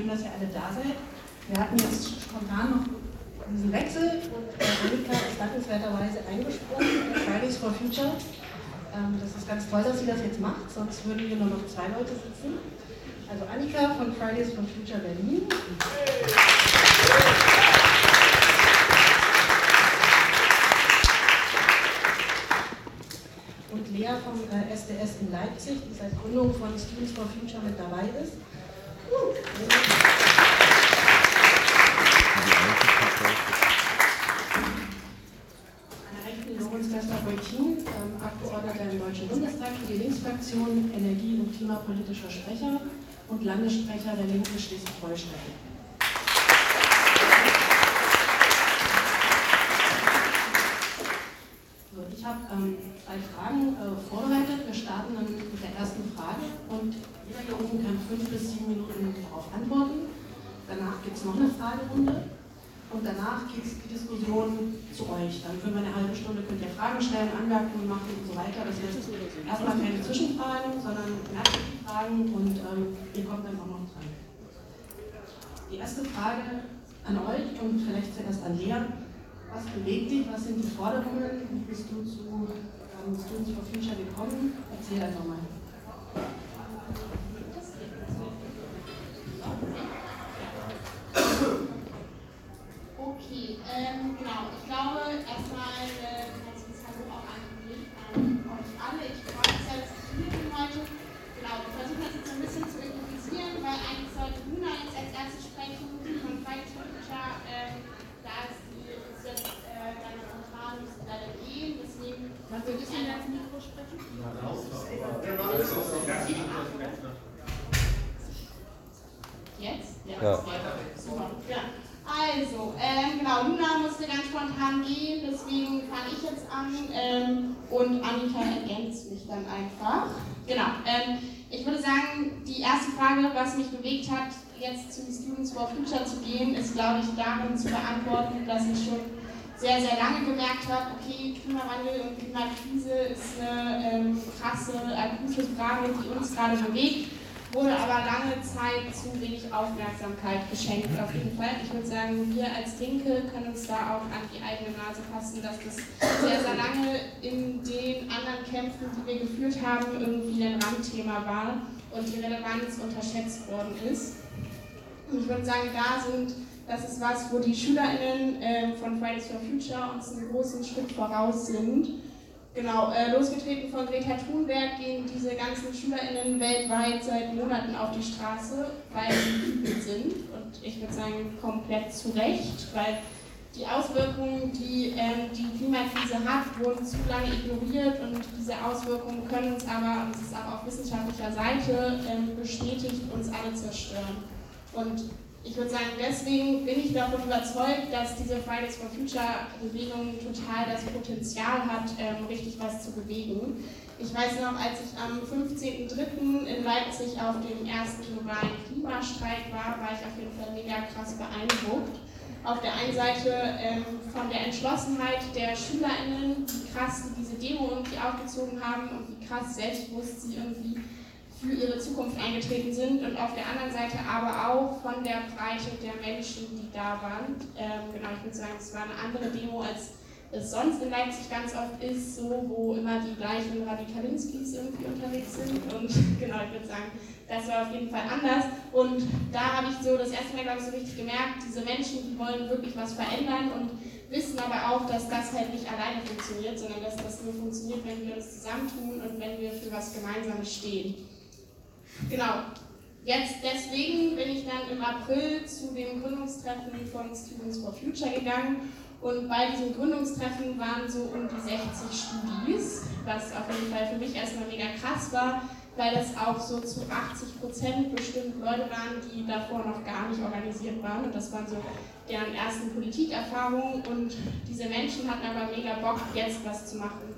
schön, dass ihr alle da seid. Wir hatten jetzt spontan noch diesen Wechsel und Annika ist dankenswerterweise eingesprungen, Fridays for Future. Ähm, das ist ganz toll, dass sie das jetzt macht, sonst würden hier nur noch zwei Leute sitzen. Also Annika von Fridays for Future Berlin. Und Lea vom äh, SDS in Leipzig, die seit Gründung von Students for Future mit dabei ist. Deutschen Bundestag für die Linksfraktion, Energie- und Klimapolitischer Sprecher und Landessprecher der Linken Schleswig-Holstein. So, ich habe ähm, zwei Fragen äh, vorbereitet. Wir starten dann mit der ersten Frage und jeder hier oben kann fünf bis sieben Minuten darauf antworten. Danach gibt es noch eine Fragerunde. Und danach geht die Diskussion zu euch. Dann für eine halbe Stunde könnt ihr Fragen stellen, Anmerkungen machen und so weiter. Das heißt erstmal keine Zwischenfragen, sondern Fragen und ähm, ihr kommt dann auch noch dran. Die erste Frage an euch und vielleicht zuerst an Lea. Was bewegt dich? Was sind die Forderungen? Wie bist du zu ähm, Students for Future gekommen? Erzähl einfach mal. Okay, ähm, genau. Ich glaube, erstmal äh, herzliches Hallo auch an, an euch alle. Ich freue mich sehr, dass ich hier bin heute. Genau, wir versuchen das jetzt ein bisschen zu improvisieren, weil eigentlich sollte Luna jetzt als erstes sprechen von Fridays for Future. Ähm, da ist die ist jetzt äh, deine spontan müsste leider gehen, deswegen Kannst du ein bisschen ins Mikro sprechen? Ja, raus. Jetzt? Ja. ja. Super. Ja. Also, ähm, genau, Luna musste ganz spontan gehen, deswegen fange ich jetzt an ähm, und Annika ergänzt mich dann einfach. Genau, ähm, ich würde sagen, die erste Frage, was mich bewegt hat, jetzt zu Students for Future zu gehen, ist, glaube ich, darin zu beantworten, dass ich schon sehr, sehr lange gemerkt habe, okay, Klimawandel und Klimakrise ist eine ähm, krasse, akute Frage, die uns gerade bewegt wurde aber lange Zeit zu wenig Aufmerksamkeit geschenkt, auf jeden Fall. Ich würde sagen, wir als Linke können uns da auch an die eigene Nase fassen, dass das sehr, sehr lange in den anderen Kämpfen, die wir geführt haben, irgendwie ein Randthema war und die Relevanz unterschätzt worden ist. Und ich würde sagen, da sind, das ist was, wo die SchülerInnen äh, von Fridays for Future uns einen großen Schritt voraus sind Genau, äh, losgetreten von Greta Thunberg gehen diese ganzen SchülerInnen weltweit seit Monaten auf die Straße, weil sie wütend sind. Und ich würde sagen, komplett zu Recht, weil die Auswirkungen, die ähm, die Klimakrise hat, wurden zu lange ignoriert und diese Auswirkungen können uns aber, und das ist auch auf wissenschaftlicher Seite ähm, bestätigt, uns alle zerstören. Und ich würde sagen, deswegen bin ich davon überzeugt, dass diese Fridays for Future Bewegung total das Potenzial hat, ähm, richtig was zu bewegen. Ich weiß noch, als ich am 15.03. in Leipzig auf dem ersten globalen Klimastreik war, war ich auf jeden Fall mega krass beeindruckt. Auf der einen Seite ähm, von der Entschlossenheit der SchülerInnen, wie krass die diese Demo irgendwie aufgezogen haben und wie krass selbstbewusst sie irgendwie für ihre Zukunft eingetreten sind und auf der anderen Seite aber auch von der Breite der Menschen, die da waren. Ähm, genau, ich würde sagen, es war eine andere Demo, als es sonst in Leipzig ganz oft ist, so wo immer die gleichen Radikalinskis irgendwie unterwegs sind. Und genau, ich würde sagen, das war auf jeden Fall anders. Und da habe ich so das erste Mal, glaube ich, so richtig gemerkt, diese Menschen, die wollen wirklich was verändern und wissen aber auch, dass das halt nicht alleine funktioniert, sondern dass das nur funktioniert, wenn wir uns zusammentun und wenn wir für was Gemeinsames stehen. Genau. Jetzt deswegen bin ich dann im April zu dem Gründungstreffen von Students for Future gegangen und bei diesem Gründungstreffen waren so um die 60 Studis, was auf jeden Fall für mich erstmal mega krass war, weil das auch so zu 80 Prozent bestimmt Leute waren, die davor noch gar nicht organisiert waren. Und das waren so deren ersten Politikerfahrungen. Und diese Menschen hatten aber mega Bock, jetzt was zu machen.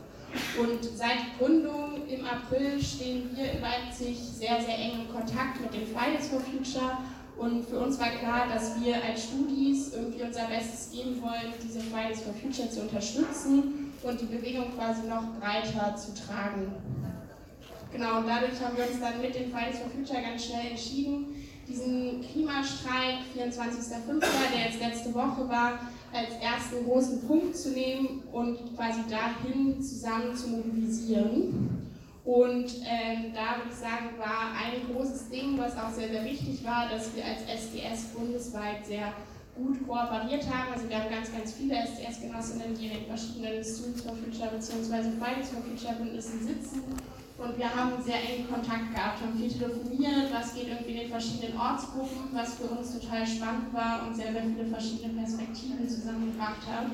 Und seit Gründung im April stehen wir in Leipzig sehr, sehr eng in Kontakt mit den Fridays for Future. Und für uns war klar, dass wir als Studis irgendwie unser Bestes geben wollen, diese Fridays for Future zu unterstützen und die Bewegung quasi noch breiter zu tragen. Genau, und dadurch haben wir uns dann mit den Fridays for Future ganz schnell entschieden, diesen Klima Klimastreik, 24.05., der jetzt letzte Woche war, als ersten großen Punkt zu nehmen und quasi dahin zusammen zu mobilisieren. Und ähm, da würde ich sagen, war ein großes Ding, was auch sehr, sehr wichtig war, dass wir als SDS bundesweit sehr gut kooperiert haben. Also wir haben ganz, ganz viele SDS-Genossinnen, die in den verschiedenen Students for Future bzw. Fridays for Future Bündnissen sitzen und wir haben sehr engen Kontakt gehabt, haben viel telefoniert, was geht irgendwie in den verschiedenen Ortsgruppen, was für uns total spannend war und sehr, sehr viele verschiedene Perspektiven zusammengebracht hat.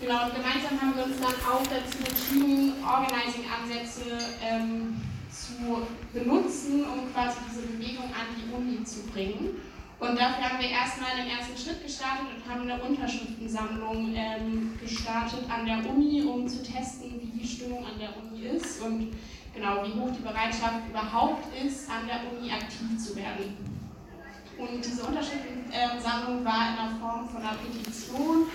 Genau, und gemeinsam haben wir uns dann auch dazu entschieden, Organizing-Ansätze ähm, zu benutzen, um quasi diese Bewegung an die Uni zu bringen. Und dafür haben wir erstmal den ersten Schritt gestartet und haben eine Unterschriftensammlung ähm, gestartet an der Uni, um zu testen, wie die Stimmung an der Uni ist. Und genau, wie hoch die Bereitschaft überhaupt ist, an der Uni aktiv zu werden. Und diese Unterschriftensammlung war in der Form von einer Petition.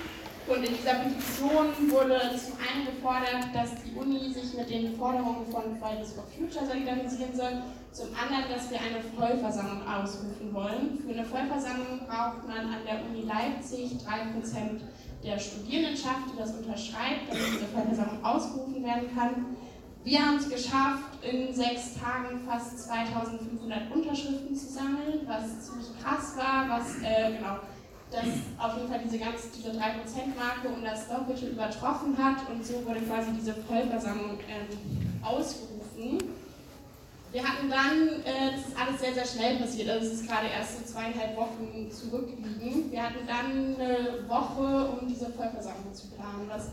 Und in dieser Petition wurde zum einen gefordert, dass die Uni sich mit den Forderungen von Fridays for Future solidarisieren soll, zum anderen, dass wir eine Vollversammlung ausrufen wollen. Für eine Vollversammlung braucht man an der Uni Leipzig 3% der Studierendenschaft, die das unterschreibt, damit diese Vollversammlung ausgerufen werden kann. Wir haben es geschafft, in sechs Tagen fast 2500 Unterschriften zu sammeln, was ziemlich krass war, was äh, genau das auf jeden Fall diese ganz diese 3%-Marke und das Doppelte übertroffen hat und so wurde quasi diese Vollversammlung ähm, ausgerufen. Wir hatten dann, äh, das ist alles sehr, sehr schnell passiert, also es ist gerade erst so zweieinhalb Wochen zurückliegen. Wir hatten dann eine Woche, um diese Vollversammlung zu planen, was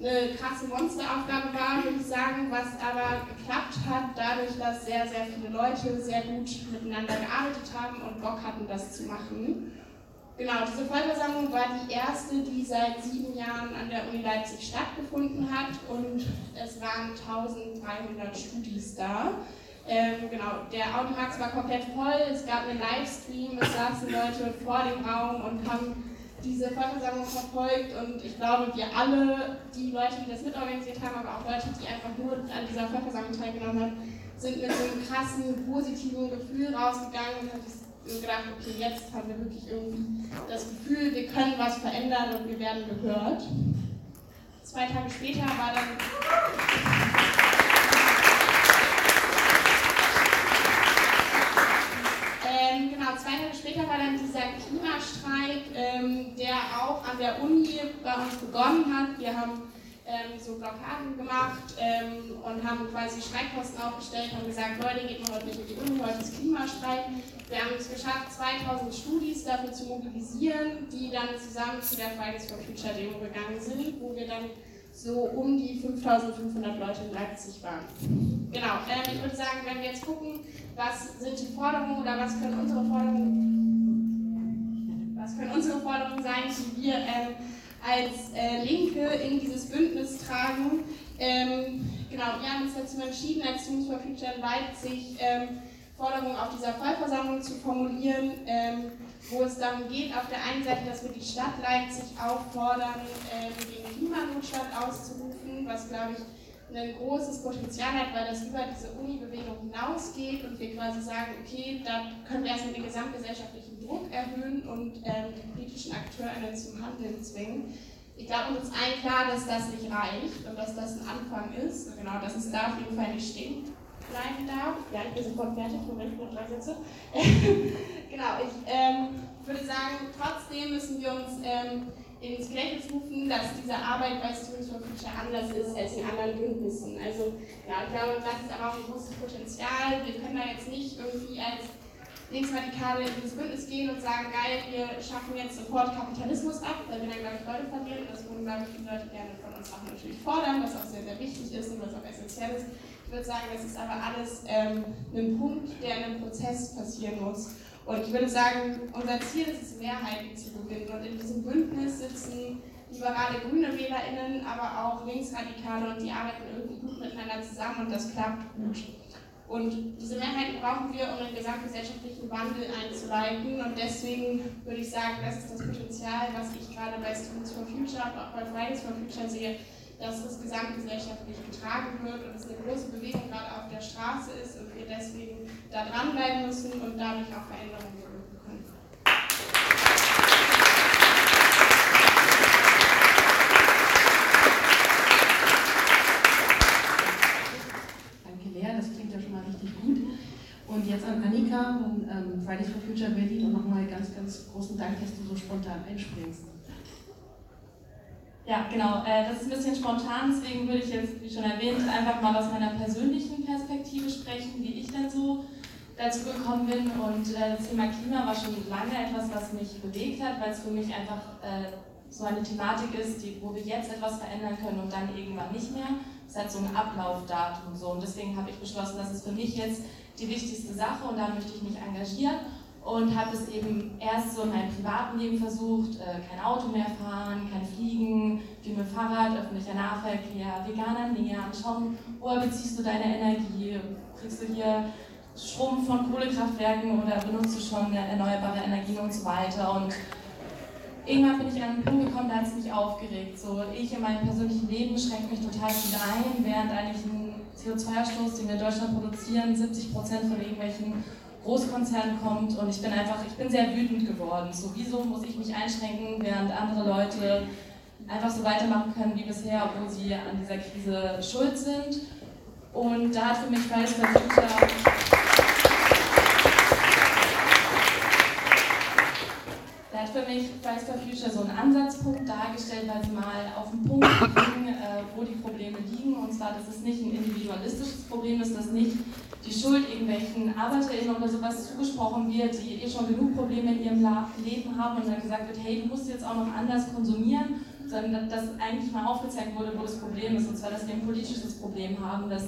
eine krasse Monsteraufgabe war, würde ich sagen, was aber geklappt hat, dadurch, dass sehr, sehr viele Leute sehr gut miteinander gearbeitet haben und Bock hatten, das zu machen. Genau, diese Vollversammlung war die erste, die seit sieben Jahren an der Uni Leipzig stattgefunden hat und es waren 1300 Studis da. Ähm, genau, der Audimax war komplett voll, es gab einen Livestream, es saßen Leute vor dem Raum und haben diese Vollversammlung verfolgt und ich glaube, wir alle, die Leute, die das mitorganisiert haben, aber auch Leute, die einfach nur an dieser Vollversammlung teilgenommen haben, sind mit so einem krassen, positiven Gefühl rausgegangen und haben gedacht, okay, jetzt haben wir wirklich irgendwie das Gefühl, wir können was verändern und wir werden gehört. Zwei Tage später war dann Ähm, genau, zwei Tage später war dann dieser Klimastreik, ähm, der auch an der Uni bei uns begonnen hat. Wir haben ähm, so Blockaden gemacht ähm, und haben quasi Streikposten aufgestellt, haben gesagt, Leute, geht mal heute nicht in die Uni, heute ist Klimastreik. Wir haben es geschafft, 2000 Studis dafür zu mobilisieren, die dann zusammen zu der Fridays for Future Demo gegangen sind, wo wir dann so um die 5500 Leute in Leipzig waren. Genau, ähm, ich würde sagen, wenn wir jetzt gucken, was sind die Forderungen oder was können unsere Forderungen, was können unsere Forderungen sein, die wir ähm, als äh, Linke in dieses Bündnis tragen. Ähm, genau, wir haben uns dazu entschieden, als Students for Future in Leipzig ähm, Forderungen auf dieser Vollversammlung zu formulieren, ähm, wo es darum geht, auf der einen Seite, dass wir die Stadt Leipzig auffordern, ähm, den Klimanotstand auszurufen, was, glaube ich, ein großes Potenzial hat, weil das über diese Uni-Bewegung hinausgeht und wir quasi sagen, okay, da können wir erstmal den gesamtgesellschaftlichen Druck erhöhen und ähm, die politischen AkteurInnen zum Handeln zwingen. Ich glaube, uns ist allen klar, dass das nicht reicht und dass das ein Anfang ist. Genau, dass es da auf jeden Fall nicht stehen darf. Ja, ich bin sofort fertig, Moment, nur drei Sätze. genau, ich ähm, würde sagen, trotzdem müssen wir uns ähm, ins Gedächtnis rufen, dass diese Arbeit bei Students for Future anders ist als in anderen Bündnissen. Also ja, ich glaube, das ist aber auch ein großes Potenzial. Wir können da jetzt nicht irgendwie als Linksradikale in dieses Bündnis gehen und sagen, geil, wir schaffen jetzt sofort Kapitalismus ab, weil wir dann, glaube ich, Leute verlieren. Das würden, glaube ich, die Leute gerne von uns auch natürlich fordern, was auch sehr, sehr wichtig ist und was auch essentiell ist. Ich würde sagen, das ist aber alles ähm, ein Punkt, der in einem Prozess passieren muss. Und ich würde sagen, unser Ziel ist es, Mehrheiten zu gewinnen. Und in diesem Bündnis sitzen liberale grüne WählerInnen, aber auch Linksradikale und die arbeiten irgendwie gut miteinander zusammen und das klappt gut. Und diese Mehrheiten brauchen wir, um einen gesamtgesellschaftlichen Wandel einzuleiten. Und deswegen würde ich sagen, das ist das Potenzial, was ich gerade bei Students for Future und auch bei Fridays for Future sehe, dass das gesamtgesellschaftlich getragen wird und es eine große Bewegung gerade auf der Straße ist und wir deswegen da dranbleiben müssen und dadurch auch Veränderungen bekommen. Danke Lea, das klingt ja schon mal richtig gut. Und jetzt an Annika von ähm, Fridays for Future Berlin und nochmal ganz, ganz großen Dank, dass du so spontan einspringst. Ja, genau. Äh, das ist ein bisschen spontan, deswegen würde ich jetzt, wie schon erwähnt, einfach mal aus meiner persönlichen Perspektive sprechen, wie ich denn dazu gekommen bin. Und äh, das Thema Klima war schon lange etwas, was mich bewegt hat, weil es für mich einfach äh, so eine Thematik ist, die, wo wir jetzt etwas verändern können und dann irgendwann nicht mehr. Es hat so ein Ablaufdatum so und deswegen habe ich beschlossen, das ist für mich jetzt die wichtigste Sache und da möchte ich mich engagieren und habe es eben erst so in meinem privaten Leben versucht, äh, kein Auto mehr fahren, kein Fliegen, viel mit Fahrrad, öffentlicher Nahverkehr, veganer Ernähren, schauen, woher beziehst du deine Energie, kriegst du hier Strom von Kohlekraftwerken oder benutzt du schon erneuerbare Energien und so weiter und irgendwann bin ich an einen Punkt gekommen, da hat es mich aufgeregt. So, ich in meinem persönlichen Leben schränke mich total viel ein, während eigentlich ein CO2-Ausstoß, den wir in Deutschland produzieren, 70 Prozent von irgendwelchen Großkonzern kommt und ich bin einfach, ich bin sehr wütend geworden. So, wieso muss ich mich einschränken, während andere Leute einfach so weitermachen können wie bisher, obwohl sie an dieser Krise schuld sind. Und da hat für mich Fridays for Future da hat für mich Fridays for Future so einen Ansatzpunkt dargestellt, weil sie mal auf den Punkt bringen, äh, wo die Probleme liegen. Und zwar, dass es nicht ein individualistisches Problem ist, dass nicht die Schuld irgendwelchen ArbeiterInnen oder sowas zugesprochen wird, die eh schon genug Probleme in ihrem Leben haben und dann gesagt wird, hey, du musst jetzt auch noch anders konsumieren, sondern dass eigentlich mal aufgezeigt wurde, wo das Problem ist, und zwar, dass wir ein politisches Problem haben, dass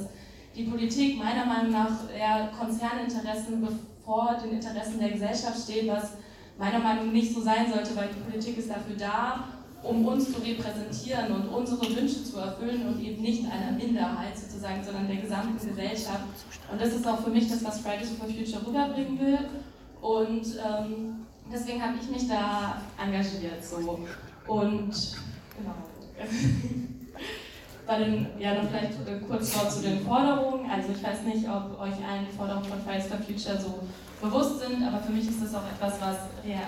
die Politik meiner Meinung nach eher Konzerninteressen bevor den Interessen der Gesellschaft steht, was meiner Meinung nach nicht so sein sollte, weil die Politik ist dafür da, um uns zu repräsentieren und unsere Wünsche zu erfüllen und eben nicht einer Minderheit sozusagen, sondern der gesamten Gesellschaft. Und das ist auch für mich das, was Fridays for Future rüberbringen will. Und ähm, deswegen habe ich mich da engagiert. So. Und genau. Bei den, ja, dann vielleicht kurz Wort zu den Forderungen. Also ich weiß nicht, ob euch allen Forderungen von Fridays for Future so bewusst sind, aber für mich ist das auch etwas, was,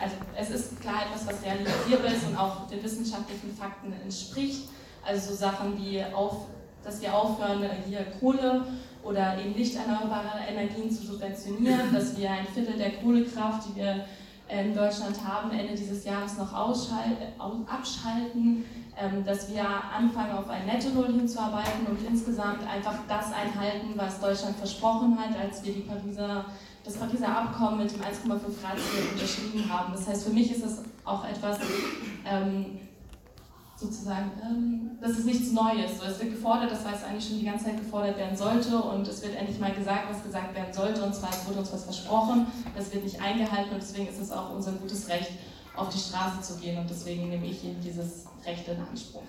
also es ist klar etwas, was realisierbar ist und auch den wissenschaftlichen Fakten entspricht. Also so Sachen wie, auf, dass wir aufhören, hier Kohle oder eben nicht erneuerbare Energien zu subventionieren, dass wir ein Viertel der Kohlekraft, die wir in Deutschland haben, Ende dieses Jahres noch abschalten, dass wir anfangen, auf ein Netto-Null hinzuarbeiten und insgesamt einfach das einhalten, was Deutschland versprochen hat, als wir Pariser das Pariser Abkommen mit dem 1,5 Grad Ziel unterschrieben haben. Das heißt, für mich ist das auch etwas, ähm, sozusagen, ähm, das ist nichts Neues. So, es wird gefordert, das was eigentlich schon die ganze Zeit gefordert werden sollte und es wird endlich mal gesagt, was gesagt werden sollte und zwar es wurde uns was versprochen, das wird nicht eingehalten und deswegen ist es auch unser gutes Recht, auf die Straße zu gehen und deswegen nehme ich eben dieses Recht in Anspruch.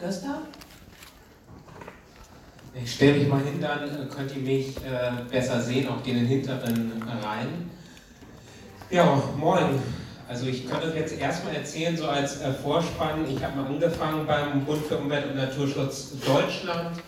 Göster? Ich stelle mich mal hin, dann äh, könnt ihr mich äh, besser sehen, auch den hinteren Reihen. Ja, moin. Also ich könnte euch jetzt erstmal erzählen, so als äh, Vorspann, ich habe mal angefangen beim Bund für Umwelt und Naturschutz Deutschland.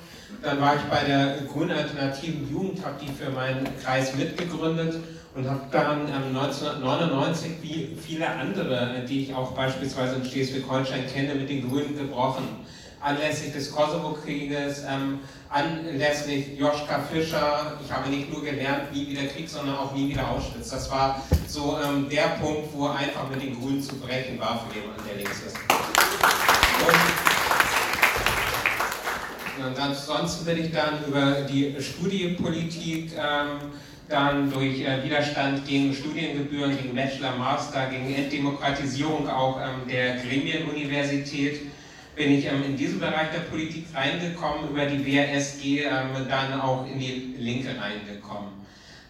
Dann war ich bei der Grünen Alternativen Jugend, habe die für meinen Kreis mitgegründet und habe dann ähm, 1999, wie viele andere, die ich auch beispielsweise in Schleswig-Holstein kenne, mit den Grünen gebrochen anlässlich des Kosovo-Krieges, ähm, anlässlich Joschka Fischer. Ich habe nicht nur gelernt, nie wieder Krieg, sondern auch nie wieder Auschwitz. Das war so ähm, der Punkt, wo einfach mit den Grünen zu brechen war für jemanden, der links ist. Und, ansonsten bin ich dann über die Studienpolitik ähm, dann durch äh, Widerstand gegen Studiengebühren, gegen Bachelor, Master, gegen Entdemokratisierung auch ähm, der Gremienuniversität bin ich ähm, in diesen Bereich der Politik reingekommen, über die WRSG ähm, dann auch in die Linke reingekommen.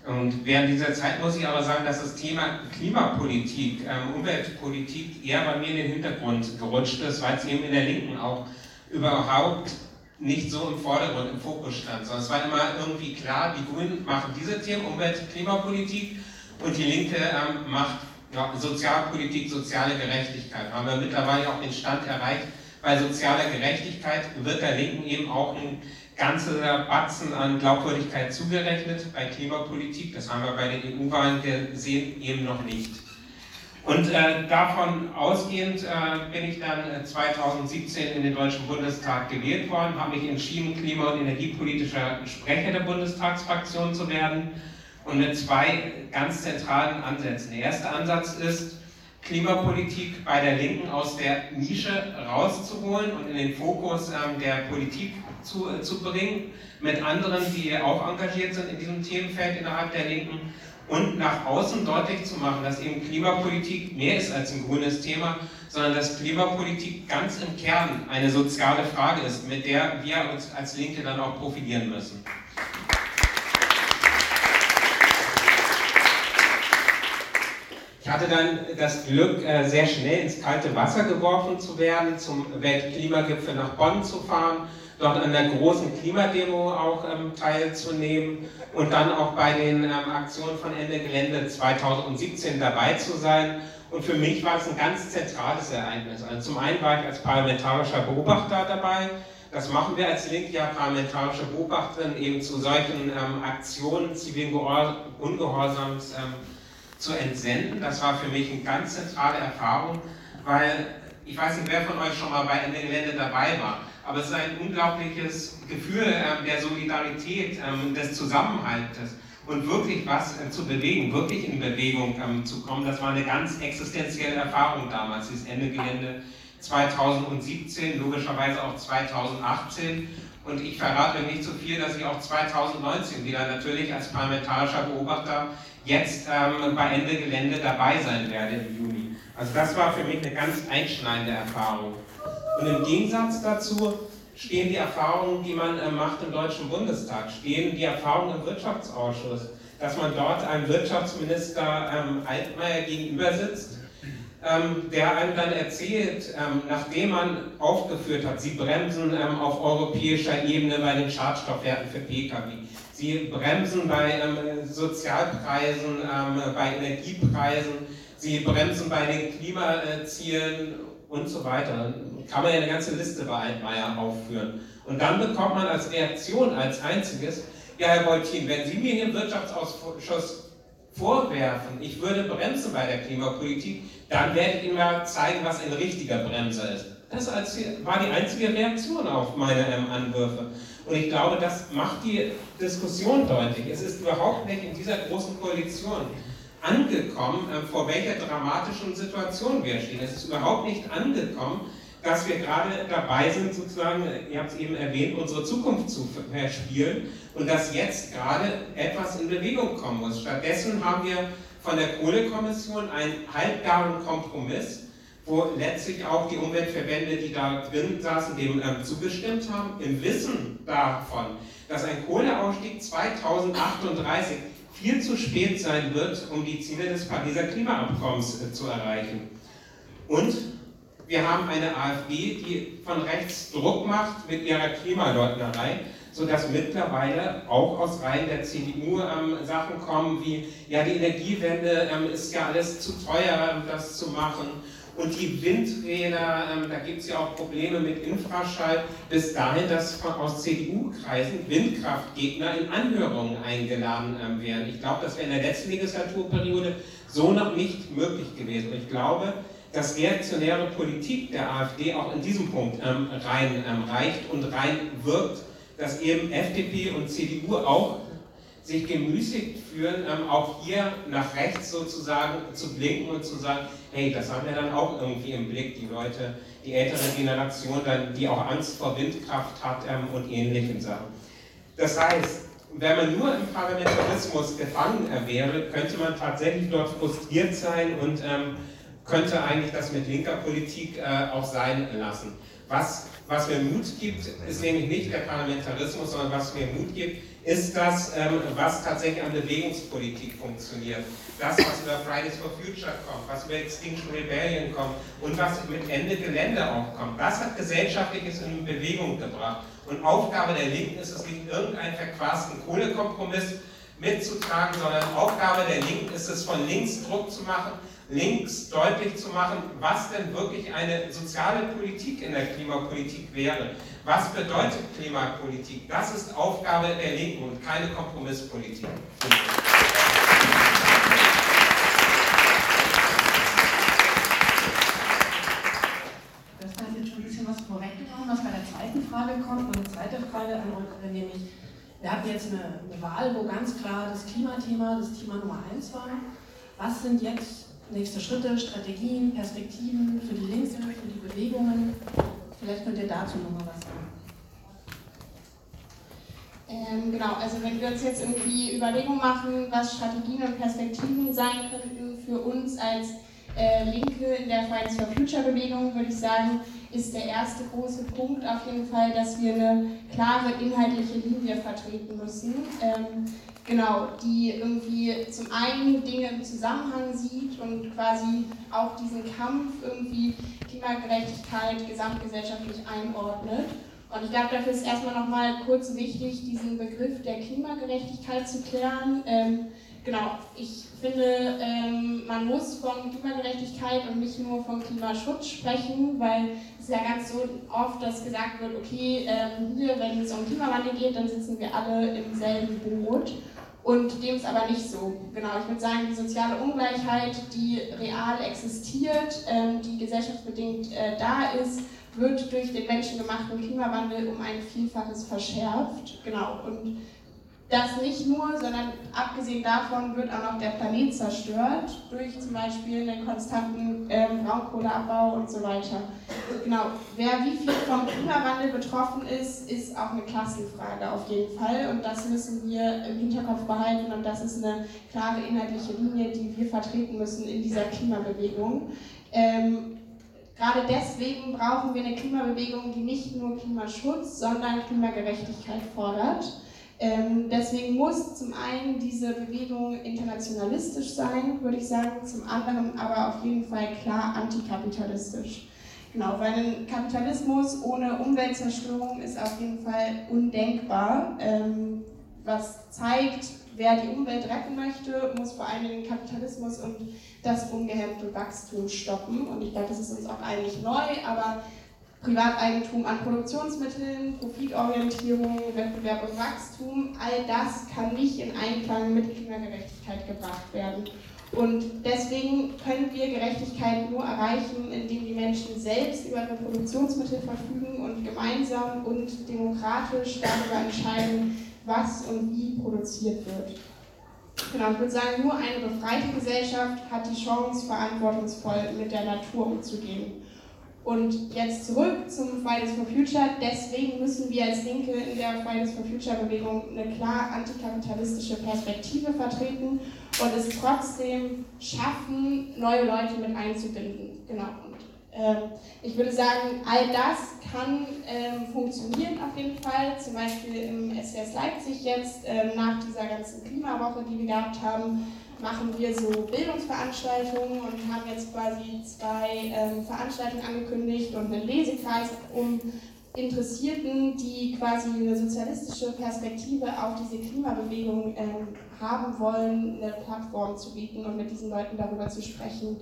Und während dieser Zeit muss ich aber sagen, dass das Thema Klimapolitik, ähm, Umweltpolitik eher bei mir in den Hintergrund gerutscht ist, weil es eben in der Linken auch überhaupt nicht so im Vordergrund, im Fokus stand, sondern es war immer irgendwie klar, die Grünen machen diese Themen, Umwelt, Klimapolitik und die Linke ähm, macht ja, Sozialpolitik, soziale Gerechtigkeit. Haben wir mittlerweile auch den Stand erreicht, bei sozialer Gerechtigkeit wird der Linken eben auch ein ganzer Batzen an Glaubwürdigkeit zugerechnet. Bei Klimapolitik, das haben wir bei den EU-Wahlen gesehen, eben noch nicht. Und äh, davon ausgehend äh, bin ich dann 2017 äh, in den Deutschen Bundestag gewählt worden, habe mich entschieden, klima- und energiepolitischer Sprecher der Bundestagsfraktion zu werden und mit zwei ganz zentralen Ansätzen. Der erste Ansatz ist, Klimapolitik bei der Linken aus der Nische rauszuholen und in den Fokus ähm, der Politik zu, äh, zu bringen, mit anderen, die auch engagiert sind in diesem Themenfeld innerhalb der Linken und nach außen deutlich zu machen, dass eben Klimapolitik mehr ist als ein grünes Thema, sondern dass Klimapolitik ganz im Kern eine soziale Frage ist, mit der wir uns als Linke dann auch profilieren müssen. Ich hatte dann das Glück, äh, sehr schnell ins kalte Wasser geworfen zu werden, zum Weltklimagipfel nach Bonn zu fahren dort an der großen Klimademo auch ähm, teilzunehmen und dann auch bei den ähm, Aktionen von Ende Gelände 2017 dabei zu sein. Und für mich war es ein ganz zentrales Ereignis. Also zum einen war ich als parlamentarischer Beobachter dabei. Das machen wir als Link ja parlamentarische Beobachterin eben zu solchen ähm, Aktionen zivilen Ungehorsams ähm, zu entsenden. Das war für mich eine ganz zentrale Erfahrung, weil ich weiß nicht, wer von euch schon mal bei Ende Gelände dabei war aber es ist ein unglaubliches Gefühl äh, der Solidarität, äh, des Zusammenhaltes und wirklich was äh, zu bewegen, wirklich in Bewegung ähm, zu kommen. Das war eine ganz existenzielle Erfahrung damals, dieses Ende Gelände 2017, logischerweise auch 2018. Und ich verrate nicht so viel, dass ich auch 2019 wieder natürlich als parlamentarischer Beobachter jetzt ähm, bei Ende Gelände dabei sein werde im Juni. Also das war für mich eine ganz einschneidende Erfahrung. Und im Gegensatz dazu stehen die Erfahrungen, die man äh, macht im Deutschen Bundestag, stehen die Erfahrungen im Wirtschaftsausschuss, dass man dort einem Wirtschaftsminister ähm, Altmaier gegenüber sitzt, ähm, der einem dann erzählt, ähm, nachdem man aufgeführt hat, sie bremsen ähm, auf europäischer Ebene bei den Schadstoffwerten für Pkw, sie bremsen bei ähm, Sozialpreisen, ähm, bei Energiepreisen, sie bremsen bei den Klimazielen und so weiter. Kann man ja eine ganze Liste bei Altmaier aufführen. Und dann bekommt man als Reaktion, als einziges, ja, Herr Boltin, wenn Sie mir im Wirtschaftsausschuss vorwerfen, ich würde bremsen bei der Klimapolitik, dann werde ich Ihnen mal zeigen, was ein richtiger Bremser ist. Das war die einzige Reaktion auf meine ähm, Anwürfe. Und ich glaube, das macht die Diskussion deutlich. Es ist überhaupt nicht in dieser großen Koalition angekommen, äh, vor welcher dramatischen Situation wir stehen. Es ist überhaupt nicht angekommen, dass wir gerade dabei sind, sozusagen, ihr habt es eben erwähnt, unsere Zukunft zu verspielen und dass jetzt gerade etwas in Bewegung kommen muss. Stattdessen haben wir von der Kohlekommission einen halbgaren Kompromiss, wo letztlich auch die Umweltverbände, die da drin saßen, dem ähm, zugestimmt haben, im Wissen davon, dass ein Kohleausstieg 2038 viel zu spät sein wird, um die Ziele des Pariser Klimaabkommens äh, zu erreichen. Und wir haben eine AfD, die von rechts Druck macht mit ihrer Klimaleugnerei, sodass mittlerweile auch aus Reihen der CDU ähm, Sachen kommen wie, ja, die Energiewende ähm, ist ja alles zu teuer, das zu machen und die Windräder, ähm, da gibt es ja auch Probleme mit Infraschall, bis dahin, dass von, aus CDU-Kreisen Windkraftgegner in Anhörungen eingeladen ähm, werden. Ich glaube, das wäre in der letzten Legislaturperiode so noch nicht möglich gewesen. Und ich glaube, dass reaktionäre Politik der AfD auch in diesem Punkt ähm, rein ähm, reicht und rein wirkt, dass eben FDP und CDU auch sich gemüßigt fühlen, ähm, auch hier nach rechts sozusagen zu blinken und zu sagen, hey, das haben wir dann auch irgendwie im Blick, die Leute, die ältere Generation, dann, die auch Angst vor Windkraft hat ähm, und ähnlichen Sachen. Das heißt, wenn man nur im Parlamentarismus gefangen wäre, könnte man tatsächlich dort frustriert sein und ähm, könnte eigentlich das mit linker Politik äh, auch sein lassen. Was, was mir Mut gibt, ist nämlich nicht der Parlamentarismus, sondern was mir Mut gibt, ist das, ähm, was tatsächlich an Bewegungspolitik funktioniert. Das, was über Fridays for Future kommt, was über Extinction Rebellion kommt und was mit Ende Gelände auch kommt. Das hat Gesellschaftliches in Bewegung gebracht. Und Aufgabe der Linken ist es nicht irgendeinen verquasten Kohlekompromiss mitzutragen, sondern Aufgabe der Linken ist es, von links Druck zu machen, links deutlich zu machen, was denn wirklich eine soziale Politik in der Klimapolitik wäre. Was bedeutet Klimapolitik? Das ist Aufgabe der Linken und keine Kompromisspolitik. Das war jetzt schon ein bisschen was vorweggenommen, was bei der zweiten Frage kommt. Meine zweite Frage an euch, nämlich, wir hatten jetzt eine, eine Wahl, wo ganz klar das Klimathema das Thema Nummer eins war. Was sind jetzt nächste Schritte, Strategien, Perspektiven für die Linke, für die Bewegungen? Vielleicht könnt ihr dazu nochmal was sagen. Ähm, genau, also wenn wir uns jetzt irgendwie Überlegungen machen, was Strategien und Perspektiven sein könnten für uns als äh, Linke in der Fridays for Future Bewegung, würde ich sagen, ist der erste große Punkt auf jeden Fall, dass wir eine klare inhaltliche Linie vertreten müssen. Ähm, genau, die irgendwie zum einen Dinge im Zusammenhang sieht und quasi auch diesen Kampf irgendwie Klimagerechtigkeit gesamtgesellschaftlich einordnet. Und ich glaube, dafür ist erstmal nochmal kurz wichtig, diesen Begriff der Klimagerechtigkeit zu klären. Ähm, genau, ich finde, ähm, man muss von Klimagerechtigkeit und nicht nur von Klimaschutz sprechen, weil es ja ganz so oft, dass gesagt wird, okay, ähm, hier, wenn es um Klimawandel geht, dann sitzen wir alle im selben Boot. Und dem ist aber nicht so. Genau, ich würde sagen, die soziale Ungleichheit, die real existiert, ähm, die gesellschaftsbedingt äh, da ist, wird durch den menschengemachten Klimawandel um ein Vielfaches verschärft. Genau, und das nicht nur, sondern abgesehen davon wird auch noch der Planet zerstört durch zum Beispiel den konstanten ähm, Braunkohleabbau und so weiter. Genau, wer wie viel vom Klimawandel betroffen ist, ist auch eine Klassenfrage auf jeden Fall und das müssen wir im Hinterkopf behalten und das ist eine klare inhaltliche Linie, die wir vertreten müssen in dieser Klimabewegung. Ähm, Gerade deswegen brauchen wir eine Klimabewegung, die nicht nur Klimaschutz, sondern Klimagerechtigkeit fordert. Ähm, deswegen muss zum einen diese Bewegung internationalistisch sein, würde ich sagen, zum anderen aber auf jeden Fall klar antikapitalistisch. Genau, weil ein Kapitalismus ohne Umweltzerstörung ist auf jeden Fall undenkbar. Ähm, was zeigt, wer die Umwelt retten möchte, muss vor allem den Kapitalismus und das ungehemmte Wachstum stoppen. Und ich glaube, das ist uns auch eigentlich neu, aber Privateigentum an Produktionsmitteln, Profitorientierung, Wettbewerb und Wachstum, all das kann nicht in Einklang mit Klimagerechtigkeit gebracht werden. Und deswegen können wir Gerechtigkeit nur erreichen, indem die Menschen selbst über ihre Produktionsmittel verfügen und gemeinsam und demokratisch darüber entscheiden, was und wie produziert wird. Genau, ich würde sagen, nur eine befreite Gesellschaft hat die Chance, verantwortungsvoll mit der Natur umzugehen. Und jetzt zurück zum Fridays for Future. Deswegen müssen wir als Linke in der Fridays for Future Bewegung eine klar antikapitalistische Perspektive vertreten und es trotzdem schaffen, neue Leute mit einzubinden. Genau. Und, äh, ich würde sagen, all das kann äh, funktionieren auf jeden Fall. Zum Beispiel im SWS Leipzig jetzt äh, nach dieser ganzen Klimawoche, die wir gehabt haben machen wir so Bildungsveranstaltungen und haben jetzt quasi zwei ähm, Veranstaltungen angekündigt und einen Lesekreis, um Interessierten, die quasi eine sozialistische Perspektive auf diese Klimabewegung ähm, haben wollen, eine Plattform zu bieten und mit diesen Leuten darüber zu sprechen.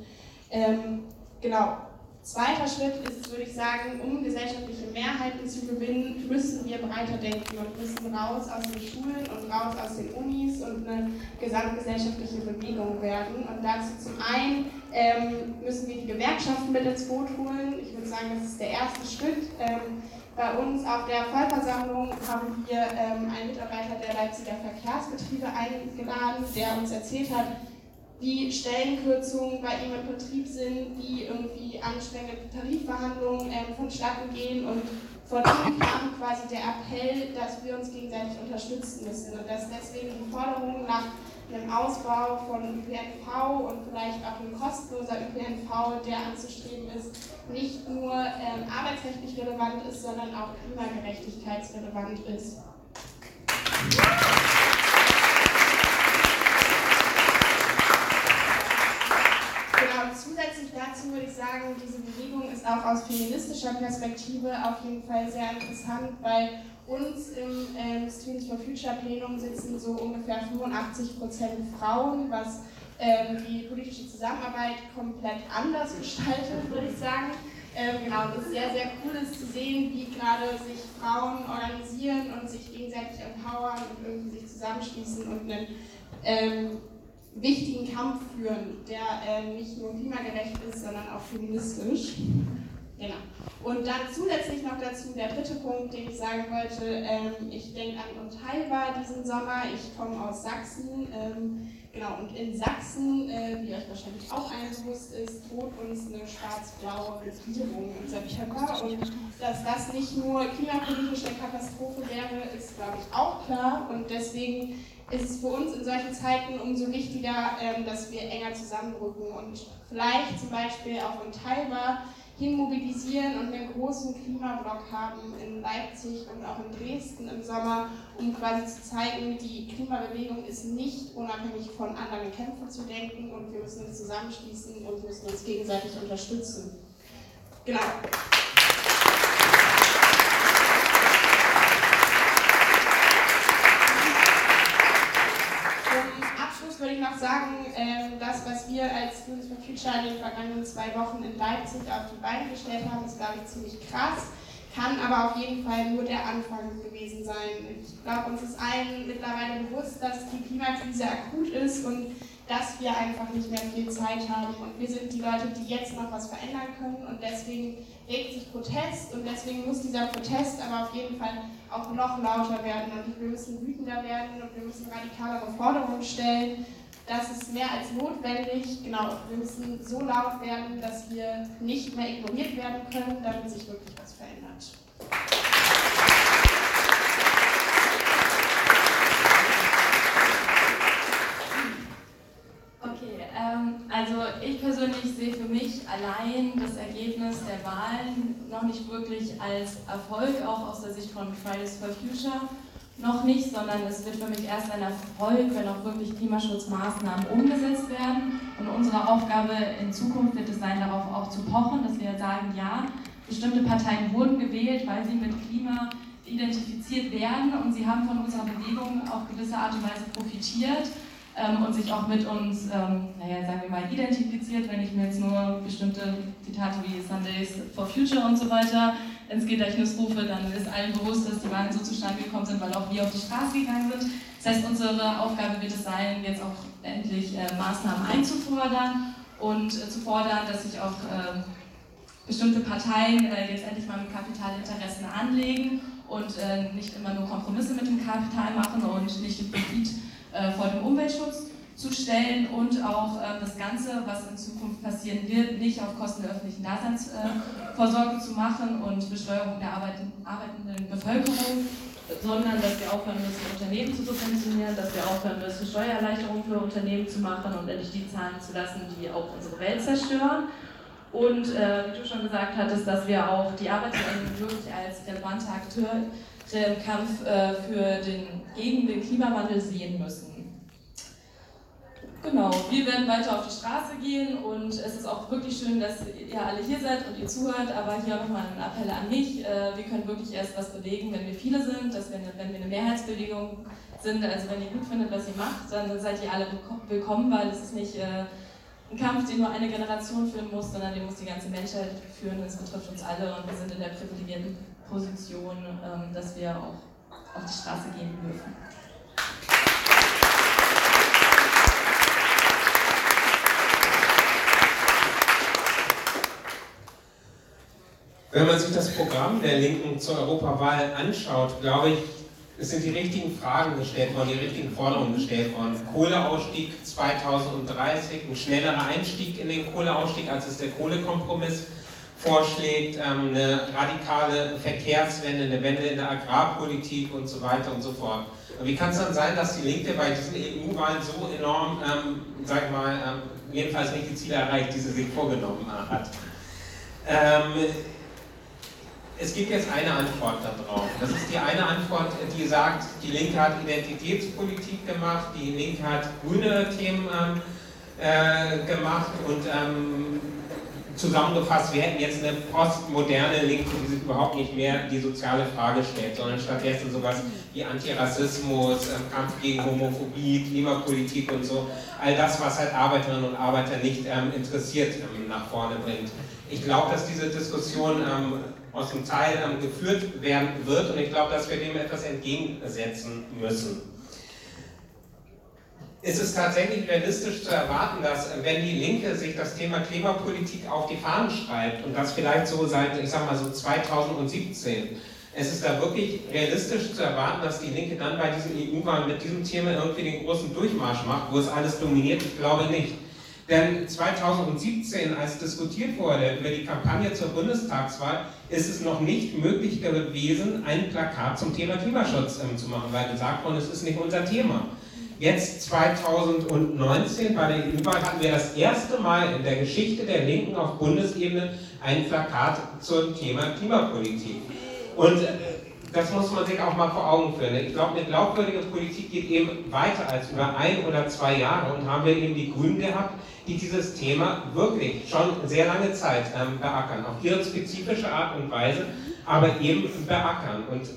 Ähm, genau, Zweiter Schritt ist, würde ich sagen, um gesellschaftliche Mehrheiten zu gewinnen, müssen wir breiter denken und müssen raus aus den Schulen und raus aus den Unis und eine gesamtgesellschaftliche Bewegung werden. Und dazu zum einen ähm, müssen wir die Gewerkschaften mit ins Boot holen. Ich würde sagen, das ist der erste Schritt. Ähm, bei uns auf der Vollversammlung haben wir ähm, einen Mitarbeiter der Leipziger Verkehrsbetriebe eingeladen, der uns erzählt hat, wie Stellenkürzungen bei ihm im Betrieb sind, wie irgendwie anstrengende Tarifverhandlungen ähm, vonstatten gehen und von ihm kam quasi der Appell, dass wir uns gegenseitig unterstützen müssen und dass deswegen die Forderung nach einem Ausbau von ÖPNV und vielleicht auch ein kostenloser ÖPNV, der anzustreben ist, nicht nur ähm, arbeitsrechtlich relevant ist, sondern auch klimagerechtigkeitsrelevant ist. zusätzlich dazu würde ich sagen, diese Bewegung ist auch aus feministischer Perspektive auf jeden Fall sehr interessant. Bei uns im äh, Students for Future Plenum sitzen so ungefähr 85 Prozent Frauen, was ähm, die politische Zusammenarbeit komplett anders gestaltet, würde ich sagen. Ähm, genau, und es sehr, sehr cool ist zu sehen, wie gerade sich Frauen organisieren und sich gegenseitig empowern und irgendwie sich zusammenschließen und einen ähm, wichtigen Kampf führen, der äh, nicht nur klimagerecht ist, sondern auch feministisch. Genau. Und dann zusätzlich noch dazu der dritte Punkt, den ich sagen wollte. Ähm, ich denke an Unteilbar diesen Sommer. Ich komme aus Sachsen. Ähm, genau, und in Sachsen, äh, wie euch wahrscheinlich auch allen bewusst ist, droht uns eine schwarz-blaue Regierung im September. Und dass das nicht nur klimapolitisch eine Katastrophe wäre, ist, glaube ich, auch klar. Und deswegen ist es für uns in solchen Zeiten umso wichtiger, ähm, dass wir enger zusammenrücken und vielleicht zum Beispiel auch unteilbar hinmobilisieren und einen großen Klimablock haben in Leipzig und auch in Dresden im Sommer, um quasi zu zeigen, die Klimabewegung ist nicht unabhängig von anderen Kämpfen zu denken und wir müssen uns zusammenschließen und müssen uns gegenseitig unterstützen. Genau. Würde ich noch sagen, ähm, das, was wir als Students for Future in den vergangenen zwei Wochen in Leipzig auf die Beine gestellt haben, ist, glaube ich, ziemlich krass, kann aber auf jeden Fall nur der Anfang gewesen sein. Ich glaube, uns ist allen mittlerweile bewusst, dass die Klimakrise akut ist und dass wir einfach nicht mehr viel Zeit haben. Und wir sind die Leute, die jetzt noch was verändern können. Und deswegen regt sich Protest und deswegen muss dieser Protest aber auf jeden Fall auch noch lauter werden. Und wir müssen wütender werden und wir müssen radikalere Forderungen stellen. Das ist mehr als notwendig. Genau, wir müssen so laut werden, dass wir nicht mehr ignoriert werden können, damit sich wirklich was verändert. Also ich persönlich sehe für mich allein das Ergebnis der Wahlen noch nicht wirklich als Erfolg, auch aus der Sicht von Fridays for Future noch nicht, sondern es wird für mich erst ein Erfolg, wenn auch wirklich Klimaschutzmaßnahmen umgesetzt werden. Und unsere Aufgabe in Zukunft wird es sein, darauf auch zu pochen, dass wir sagen, ja, bestimmte Parteien wurden gewählt, weil sie mit Klima identifiziert werden und sie haben von unserer Bewegung auf gewisse Art und Weise profitiert ähm, und sich auch mit uns, ähm, naja, sagen wir mal, identifiziert, wenn ich mir jetzt nur bestimmte Zitate wie Sundays for Future und so weiter ins Gedächtnis rufe, dann ist allen bewusst, dass die Wahlen so zustande gekommen sind, weil auch wir auf die Straße gegangen sind. Das heißt, unsere Aufgabe wird es sein, jetzt auch endlich äh, Maßnahmen einzufordern und äh, zu fordern, dass sich auch äh, bestimmte Parteien äh, jetzt endlich mal mit Kapitalinteressen anlegen und äh, nicht immer nur Kompromisse mit dem Kapital machen und nicht den Profit äh, vor dem Umweltschutz zu stellen und auch äh, das Ganze, was in Zukunft passieren wird, nicht auf Kosten der öffentlichen Daseinsvorsorge äh, zu machen und Besteuerung der arbeitenden Bevölkerung, sondern dass wir aufhören müssen, Unternehmen zu subventionieren, dass wir aufhören müssen, Steuererleichterungen für Unternehmen zu machen und endlich die zahlen zu lassen, die auch unsere Welt zerstören. Und äh, wie du schon gesagt hattest, dass wir auch die ArbeiterInnen wirklich als relevante Akteure im Kampf äh, für den, gegen den Klimawandel sehen müssen. Genau, wir werden weiter auf die Straße gehen und es ist auch wirklich schön, dass ihr alle hier seid und ihr zuhört, aber hier nochmal ein Appell an mich. Äh, wir können wirklich erst was bewegen, wenn wir viele sind, dass wir, wenn wir eine Mehrheitsbewegung sind, also wenn ihr gut findet, was ihr macht, dann seid ihr alle willkommen, weil es ist nicht äh, ein Kampf, den nur eine Generation führen muss, sondern den muss die ganze Menschheit führen. Es betrifft uns alle und wir sind in der privilegierten Position, ähm, dass wir auch auf die Straße gehen dürfen. Wenn man sich das Programm der Linken zur Europawahl anschaut, glaube ich, es sind die richtigen Fragen gestellt worden, die richtigen Forderungen gestellt worden. Kohleausstieg 2030, ein schnellerer Einstieg in den Kohleausstieg, als es der Kohlekompromiss vorschlägt, ähm, eine radikale Verkehrswende, eine Wende in der Agrarpolitik und so weiter und so fort. Wie kann es dann sein, dass die Linke bei diesen EU-Wahlen so enorm, ähm, sag mal, ähm, jedenfalls nicht die Ziele erreicht, die sie sich vorgenommen hat? Ähm, es gibt jetzt eine Antwort darauf. Das ist die eine Antwort, die sagt, die Linke hat Identitätspolitik gemacht, die Linke hat grüne Themen ähm, äh, gemacht und ähm, zusammengefasst, wir hätten jetzt eine postmoderne Linke, die sich überhaupt nicht mehr die soziale Frage stellt, sondern stattdessen sowas wie Antirassismus, ähm, Kampf gegen Homophobie, Klimapolitik und so, all das, was halt Arbeiterinnen und Arbeiter nicht ähm, interessiert, ähm, nach vorne bringt. Ich glaube, dass diese Diskussion ähm, aus dem Teil ähm, geführt werden wird und ich glaube, dass wir dem etwas entgegensetzen müssen. Ist es tatsächlich realistisch zu erwarten, dass wenn die Linke sich das Thema Klimapolitik auf die Fahnen schreibt und das vielleicht so seit, ich sag mal so 2017, es ist da wirklich realistisch zu erwarten, dass die Linke dann bei diesen EU-Wahlen mit diesem Thema irgendwie den großen Durchmarsch macht, wo es alles dominiert? Ich glaube nicht. Denn 2017, als diskutiert wurde über die Kampagne zur Bundestagswahl, ist es noch nicht möglich gewesen, ein Plakat zum Thema Klimaschutz ähm, zu machen, weil gesagt worden es ist nicht unser Thema. Jetzt 2019 bei der EU-Wahl hatten wir das erste Mal in der Geschichte der Linken auf Bundesebene ein Plakat zum Thema Klimapolitik. Und äh, das muss man sich auch mal vor Augen führen. Ich glaube, eine glaubwürdige Politik geht eben weiter als über ein oder zwei Jahre und haben wir eben die Grünen gehabt, die dieses Thema wirklich schon sehr lange Zeit ähm, beackern, auf ihre spezifische Art und Weise, aber eben beackern. Und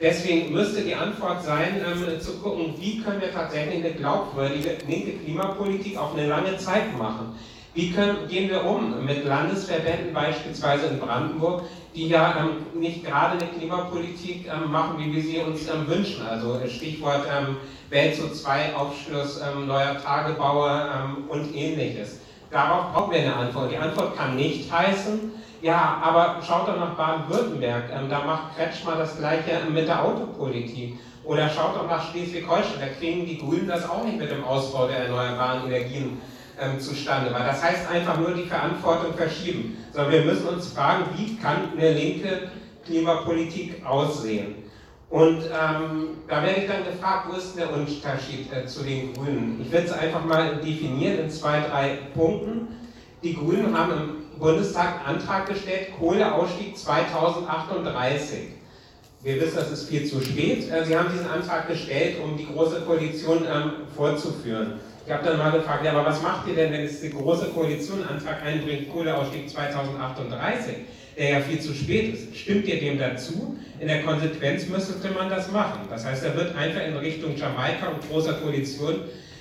Deswegen müsste die Antwort sein, ähm, zu gucken, wie können wir tatsächlich eine glaubwürdige linke Klimapolitik auf eine lange Zeit machen. Wie können, gehen wir um mit Landesverbänden beispielsweise in Brandenburg, die ja ähm, nicht gerade eine Klimapolitik ähm, machen, wie wir sie uns ähm, wünschen. Also äh, Stichwort ähm, Welt zu zwei, Aufschluss ähm, neuer Tagebauer und ähnliches. Darauf brauchen wir eine Antwort. Die Antwort kann nicht heißen, ja, aber schaut doch nach Baden-Württemberg, ähm, da macht Kretschmer das gleiche mit der Autopolitik. Oder schaut doch nach Schleswig-Holstein, da kriegen die Grünen das auch nicht mit dem Ausbau der erneuerbaren Energien ähm, zustande. Weil das heißt einfach nur die Verantwortung verschieben. Sondern wir müssen uns fragen, wie kann eine linke Klimapolitik aussehen? Und ähm, da werde ich dann gefragt, wo ist der Unterschied äh, zu den Grünen? Ich will es einfach mal definieren in zwei, drei Punkten. Die Grünen haben im Bundestag einen Antrag gestellt, Kohleausstieg 2038. Wir wissen, das ist viel zu spät. Äh, Sie haben diesen Antrag gestellt, um die Große Koalition ähm, vorzuführen. Ich habe dann mal gefragt, ja, aber was macht ihr denn, wenn es die Große Koalition einen Antrag einbringt, Kohleausstieg 2038, der ja viel zu spät ist? Stimmt ihr dem dazu? In der Konsequenz müsste man das machen. Das heißt, er wird einfach in Richtung Jamaika und Großer Koalition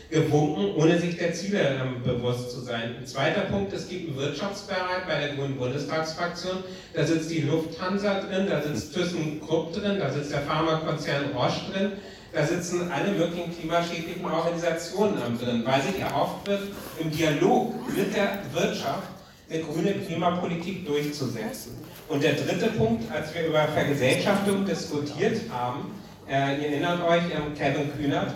gewunken, ohne sich der Ziele ähm, bewusst zu sein. Ein zweiter Punkt, es gibt einen Wirtschaftsbereich bei der Grünen Bundestagsfraktion. Da sitzt die Lufthansa drin, da sitzt ThyssenKrupp drin, da sitzt der Pharmakonzern Roche drin, da sitzen alle möglichen klimaschädlichen Organisationen drin, weil sich erhofft wird, im Dialog mit der Wirtschaft eine grüne Klimapolitik durchzusetzen. Und der dritte Punkt, als wir über Vergesellschaftung diskutiert haben, äh, ihr erinnert euch, äh, Kevin Kühnert,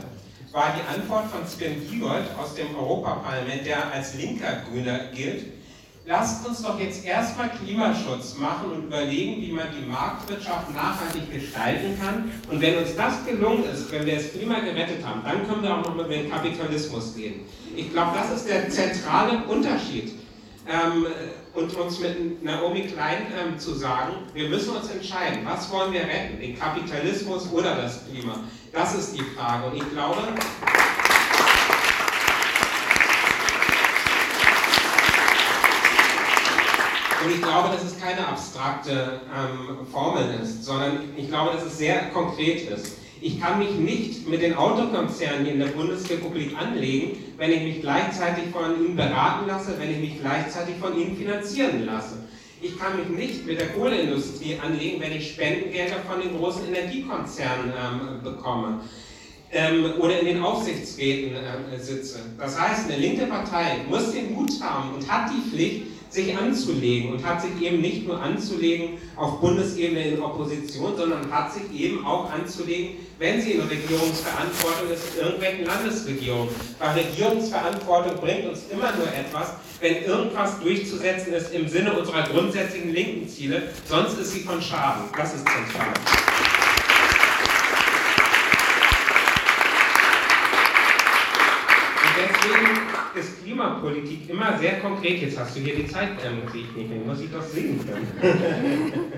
war die Antwort von Sven Giegold aus dem Europaparlament, der als linker Grüner gilt, lasst uns doch jetzt erstmal Klimaschutz machen und überlegen, wie man die Marktwirtschaft nachhaltig gestalten kann. Und wenn uns das gelungen ist, wenn wir das Klima gerettet haben, dann können wir auch noch über den Kapitalismus reden. Ich glaube, das ist der zentrale Unterschied. Ähm, und uns mit Naomi Klein ähm, zu sagen, wir müssen uns entscheiden, was wollen wir retten, den Kapitalismus oder das Klima. Das ist die Frage. Und ich glaube, Und ich glaube, dass es keine abstrakte ähm, Formel ist, sondern ich glaube, dass es sehr konkret ist. Ich kann mich nicht mit den Autokonzernen in der Bundesrepublik anlegen, wenn ich mich gleichzeitig von ihnen beraten lasse, wenn ich mich gleichzeitig von ihnen finanzieren lasse. Ich kann mich nicht mit der Kohleindustrie anlegen, wenn ich Spendengelder von den großen Energiekonzernen ähm, bekomme ähm, oder in den Aufsichtsräten äh, sitze. Das heißt, eine linke Partei muss den Mut haben und hat die Pflicht, sich anzulegen und hat sich eben nicht nur anzulegen auf Bundesebene in Opposition, sondern hat sich eben auch anzulegen, wenn sie in Regierungsverantwortung ist, in irgendwelchen Landesregierungen. Weil Regierungsverantwortung bringt uns immer nur etwas, wenn irgendwas durchzusetzen ist im Sinne unserer grundsätzlichen linken Ziele, sonst ist sie von Schaden. Das ist zentral. deswegen ist Klimapolitik immer sehr konkret. Jetzt hast du hier die Zeit, kriege ich nicht hin, muss ich doch singen können.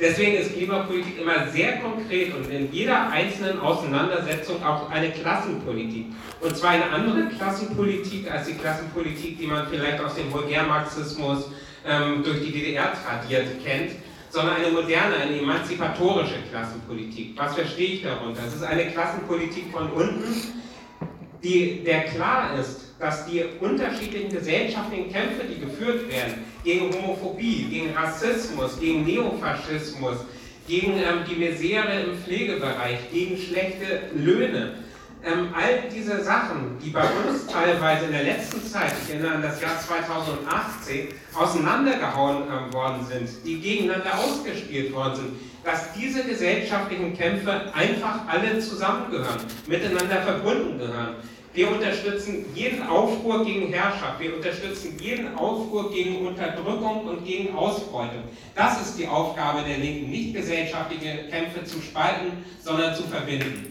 deswegen ist Klimapolitik immer sehr konkret und in jeder einzelnen Auseinandersetzung auch eine Klassenpolitik. Und zwar eine andere Klassenpolitik als die Klassenpolitik, die man vielleicht aus dem Vulgärmarxismus ähm, durch die DDR tradiert kennt sondern eine moderne, eine emanzipatorische Klassenpolitik. Was verstehe ich darunter? Es ist eine Klassenpolitik von unten, die, der klar ist, dass die unterschiedlichen gesellschaftlichen Kämpfe, die geführt werden, gegen Homophobie, gegen Rassismus, gegen Neofaschismus, gegen ähm, die Misere im Pflegebereich, gegen schlechte Löhne, ähm, all diese Sachen, die bei uns teilweise in der letzten Zeit, ich erinnere an das Jahr 2018, auseinandergehauen ähm, worden sind, die gegeneinander ausgespielt worden sind, dass diese gesellschaftlichen Kämpfe einfach alle zusammengehören, miteinander verbunden gehören. Wir unterstützen jeden Aufruhr gegen Herrschaft. Wir unterstützen jeden Aufruhr gegen Unterdrückung und gegen Ausbeutung. Das ist die Aufgabe der Linken, nicht gesellschaftliche Kämpfe zu spalten, sondern zu verbinden.